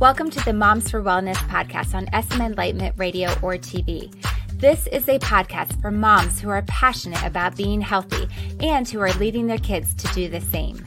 Welcome to the Moms for Wellness podcast on SM Enlightenment Radio or TV. This is a podcast for moms who are passionate about being healthy and who are leading their kids to do the same.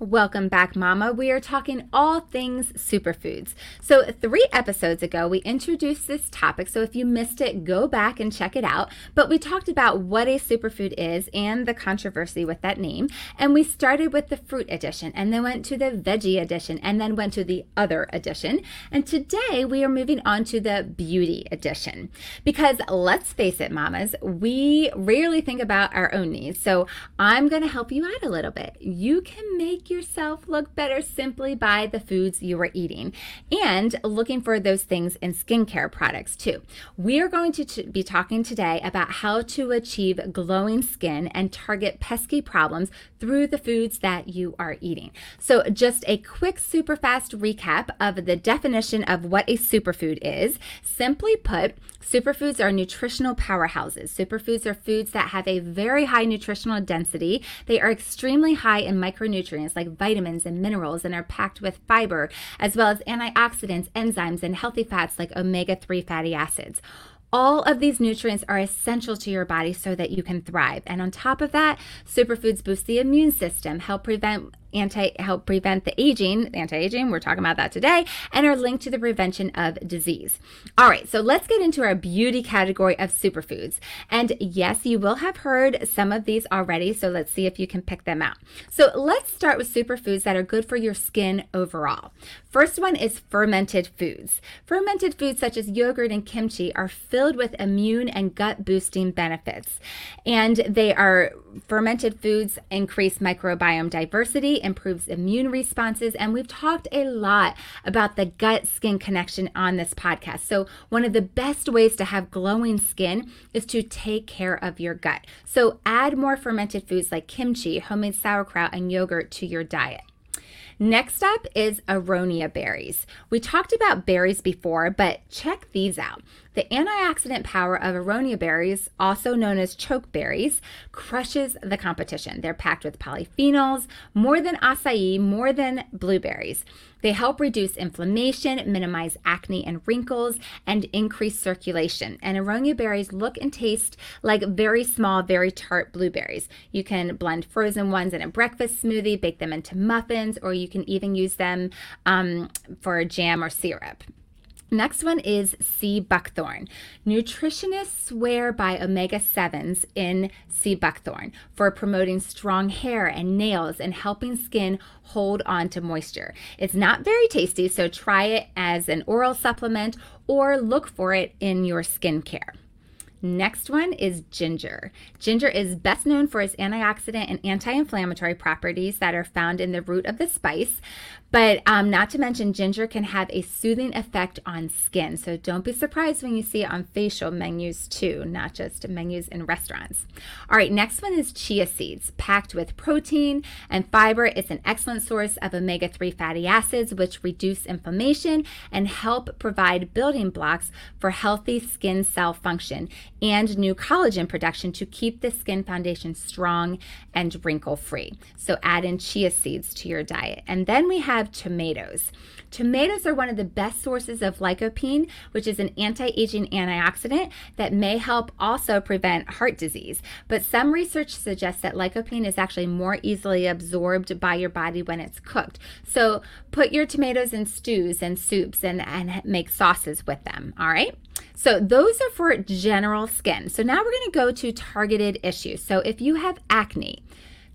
Welcome back, Mama. We are talking all things superfoods. So, three episodes ago, we introduced this topic. So, if you missed it, go back and check it out. But we talked about what a superfood is and the controversy with that name. And we started with the fruit edition and then went to the veggie edition and then went to the other edition. And today, we are moving on to the beauty edition. Because let's face it, Mamas, we rarely think about our own needs. So, I'm going to help you out a little bit. You can make yourself look better simply by the foods you are eating and looking for those things in skincare products too. We are going to t- be talking today about how to achieve glowing skin and target pesky problems through the foods that you are eating. So, just a quick, super fast recap of the definition of what a superfood is. Simply put, superfoods are nutritional powerhouses. Superfoods are foods that have a very high nutritional density, they are extremely high in micronutrients like vitamins and minerals and are packed with fiber, as well as antioxidants, enzymes, and healthy fats like omega 3 fatty acids. All of these nutrients are essential to your body so that you can thrive. And on top of that, superfoods boost the immune system, help prevent anti help prevent the aging, anti-aging, we're talking about that today, and are linked to the prevention of disease. All right, so let's get into our beauty category of superfoods. And yes, you will have heard some of these already, so let's see if you can pick them out. So let's start with superfoods that are good for your skin overall. First one is fermented foods. Fermented foods such as yogurt and kimchi are filled with immune and gut boosting benefits. And they are fermented foods increase microbiome diversity improves immune responses. And we've talked a lot about the gut skin connection on this podcast. So, one of the best ways to have glowing skin is to take care of your gut. So, add more fermented foods like kimchi, homemade sauerkraut, and yogurt to your diet. Next up is aronia berries. We talked about berries before, but check these out. The antioxidant power of aronia berries, also known as choke berries, crushes the competition. They're packed with polyphenols, more than acai, more than blueberries. They help reduce inflammation, minimize acne and wrinkles, and increase circulation. And aronia berries look and taste like very small, very tart blueberries. You can blend frozen ones in a breakfast smoothie, bake them into muffins, or you can even use them um, for jam or syrup. Next one is sea buckthorn. Nutritionists swear by omega 7s in sea buckthorn for promoting strong hair and nails and helping skin hold on to moisture. It's not very tasty, so try it as an oral supplement or look for it in your skincare. Next one is ginger. Ginger is best known for its antioxidant and anti inflammatory properties that are found in the root of the spice. But um, not to mention, ginger can have a soothing effect on skin. So don't be surprised when you see it on facial menus too, not just menus in restaurants. All right, next one is chia seeds, packed with protein and fiber. It's an excellent source of omega 3 fatty acids, which reduce inflammation and help provide building blocks for healthy skin cell function and new collagen production to keep the skin foundation strong and wrinkle free. So add in chia seeds to your diet. And then we have have tomatoes. Tomatoes are one of the best sources of lycopene, which is an anti aging antioxidant that may help also prevent heart disease. But some research suggests that lycopene is actually more easily absorbed by your body when it's cooked. So put your tomatoes in stews and soups and, and make sauces with them. All right. So those are for general skin. So now we're going to go to targeted issues. So if you have acne,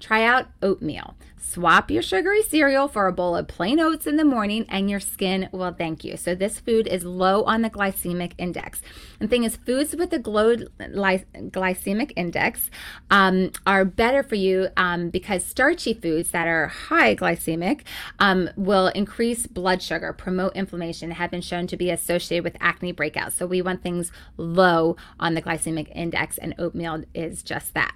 try out oatmeal. Swap your sugary cereal for a bowl of plain oats in the morning, and your skin will thank you. So, this food is low on the glycemic index. And thing is, foods with a low glycemic index um, are better for you um, because starchy foods that are high glycemic um, will increase blood sugar, promote inflammation, have been shown to be associated with acne breakouts. So, we want things low on the glycemic index, and oatmeal is just that.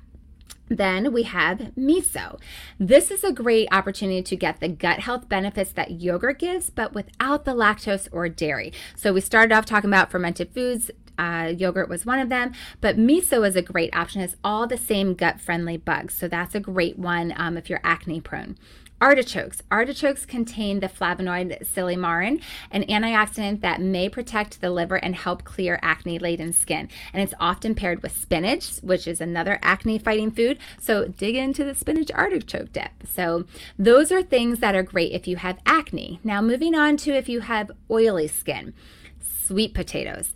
Then we have miso. This is a great opportunity to get the gut health benefits that yogurt gives, but without the lactose or dairy. So we started off talking about fermented foods, uh, yogurt was one of them, but miso is a great option. It's all the same gut friendly bugs. So that's a great one um, if you're acne prone. Artichokes. Artichokes contain the flavonoid silymarin, an antioxidant that may protect the liver and help clear acne laden skin. And it's often paired with spinach, which is another acne fighting food. So dig into the spinach artichoke dip. So those are things that are great if you have acne. Now, moving on to if you have oily skin, sweet potatoes.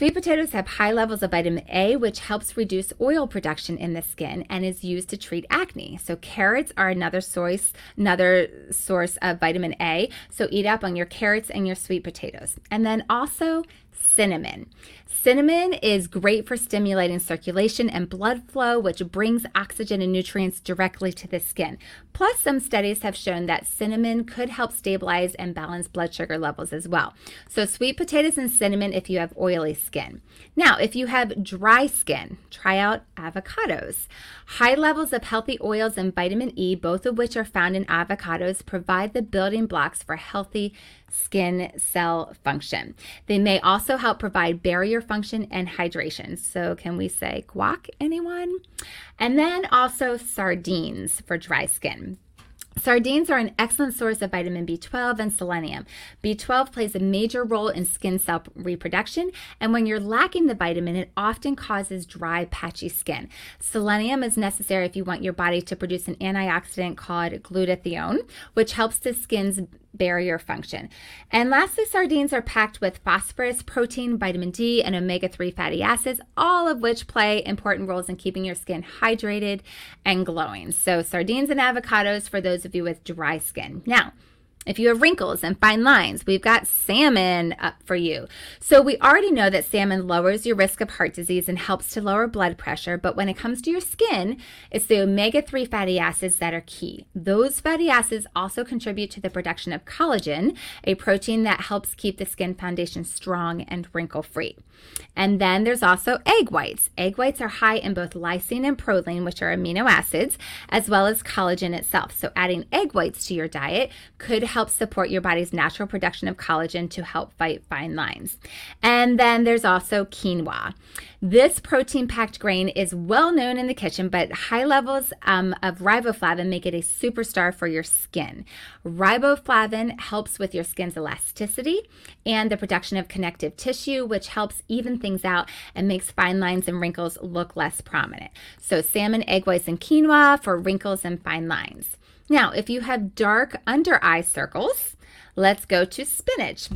Sweet potatoes have high levels of vitamin A, which helps reduce oil production in the skin and is used to treat acne. So carrots are another source, another source of vitamin A. So eat up on your carrots and your sweet potatoes. And then also cinnamon. Cinnamon is great for stimulating circulation and blood flow, which brings oxygen and nutrients directly to the skin. Plus, some studies have shown that cinnamon could help stabilize and balance blood sugar levels as well. So, sweet potatoes and cinnamon if you have oily skin. Now, if you have dry skin, try out avocados. High levels of healthy oils and vitamin E, both of which are found in avocados, provide the building blocks for healthy skin cell function. They may also help provide barrier function and hydration. So, can we say guac, anyone? And then also sardines for dry skin. Sardines are an excellent source of vitamin B12 and selenium. B12 plays a major role in skin cell reproduction, and when you're lacking the vitamin, it often causes dry, patchy skin. Selenium is necessary if you want your body to produce an antioxidant called glutathione, which helps the skin's barrier function. And lastly, sardines are packed with phosphorus, protein, vitamin D, and omega 3 fatty acids, all of which play important roles in keeping your skin hydrated and glowing. So, sardines and avocados for those of you with dry skin. Now, if you have wrinkles and fine lines, we've got salmon up for you. So, we already know that salmon lowers your risk of heart disease and helps to lower blood pressure. But when it comes to your skin, it's the omega 3 fatty acids that are key. Those fatty acids also contribute to the production of collagen, a protein that helps keep the skin foundation strong and wrinkle free. And then there's also egg whites. Egg whites are high in both lysine and proline, which are amino acids, as well as collagen itself. So, adding egg whites to your diet could help support your body's natural production of collagen to help fight fine lines. And then there's also quinoa. This protein packed grain is well known in the kitchen, but high levels um, of riboflavin make it a superstar for your skin. Riboflavin helps with your skin's elasticity and the production of connective tissue, which helps even things out and makes fine lines and wrinkles look less prominent. So, salmon, egg whites, and quinoa for wrinkles and fine lines. Now, if you have dark under eye circles, let's go to spinach.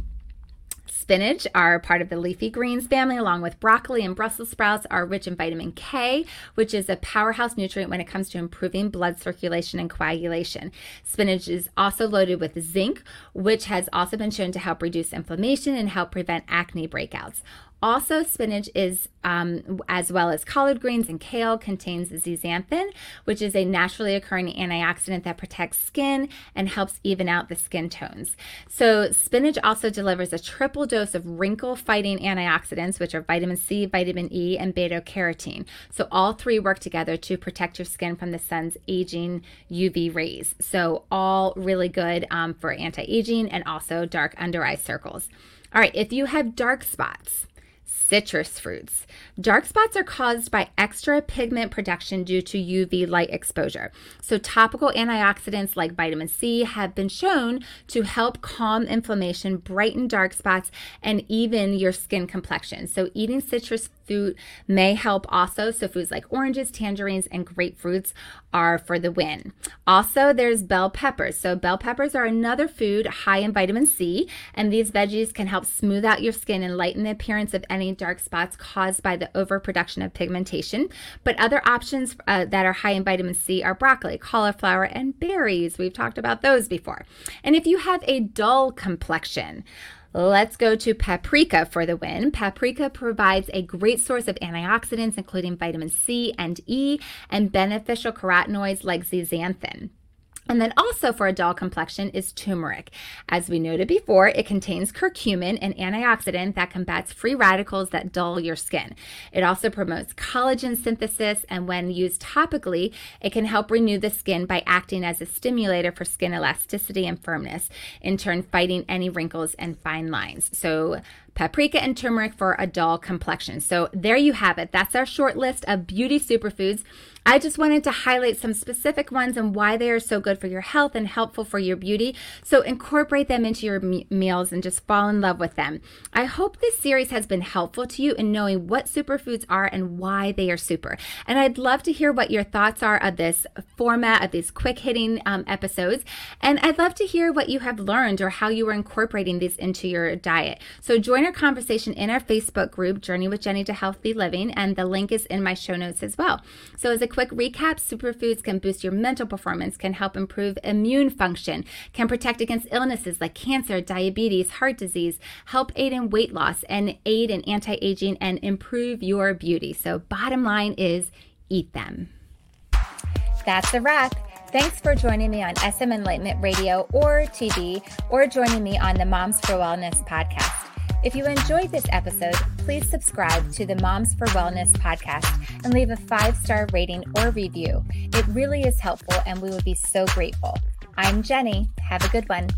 Spinach are part of the leafy greens family, along with broccoli and Brussels sprouts, are rich in vitamin K, which is a powerhouse nutrient when it comes to improving blood circulation and coagulation. Spinach is also loaded with zinc, which has also been shown to help reduce inflammation and help prevent acne breakouts. Also, spinach is, um, as well as collard greens and kale, contains zeaxanthin, which is a naturally occurring antioxidant that protects skin and helps even out the skin tones. So, spinach also delivers a triple dose of wrinkle fighting antioxidants, which are vitamin C, vitamin E, and beta carotene. So, all three work together to protect your skin from the sun's aging UV rays. So, all really good um, for anti aging and also dark under eye circles. All right, if you have dark spots, citrus fruits. Dark spots are caused by extra pigment production due to UV light exposure. So, topical antioxidants like vitamin C have been shown to help calm inflammation, brighten dark spots, and even your skin complexion. So, eating citrus fruit may help also. So, foods like oranges, tangerines, and grapefruits are for the win. Also, there's bell peppers. So, bell peppers are another food high in vitamin C, and these veggies can help smooth out your skin and lighten the appearance of any dark spots caused by the overproduction of pigmentation. But other options uh, that are high in vitamin C are broccoli, cauliflower, and berries. We've talked about those before. And if you have a dull complexion, Let's go to paprika for the win. Paprika provides a great source of antioxidants, including vitamin C and E, and beneficial carotenoids like zeaxanthin. And then also for a dull complexion is turmeric. As we noted before, it contains curcumin, an antioxidant that combats free radicals that dull your skin. It also promotes collagen synthesis, and when used topically, it can help renew the skin by acting as a stimulator for skin elasticity and firmness, in turn, fighting any wrinkles and fine lines. So, paprika and turmeric for a dull complexion. So, there you have it. That's our short list of beauty superfoods. I just wanted to highlight some specific ones and why they are so good for your health and helpful for your beauty. So incorporate them into your me- meals and just fall in love with them. I hope this series has been helpful to you in knowing what superfoods are and why they are super. And I'd love to hear what your thoughts are of this format, of these quick hitting um, episodes. And I'd love to hear what you have learned or how you are incorporating these into your diet. So join our conversation in our Facebook group, Journey with Jenny to Healthy Living, and the link is in my show notes as well. So as a quick recap, superfoods can boost your mental performance, can help improve immune function, can protect against illnesses like cancer, diabetes, heart disease, help aid in weight loss, and aid in anti aging and improve your beauty. So, bottom line is eat them. That's a wrap. Thanks for joining me on SM Enlightenment Radio or TV, or joining me on the Moms for Wellness podcast. If you enjoyed this episode, please subscribe to the Moms for Wellness podcast and leave a five star rating or review. It really is helpful and we would be so grateful. I'm Jenny. Have a good one.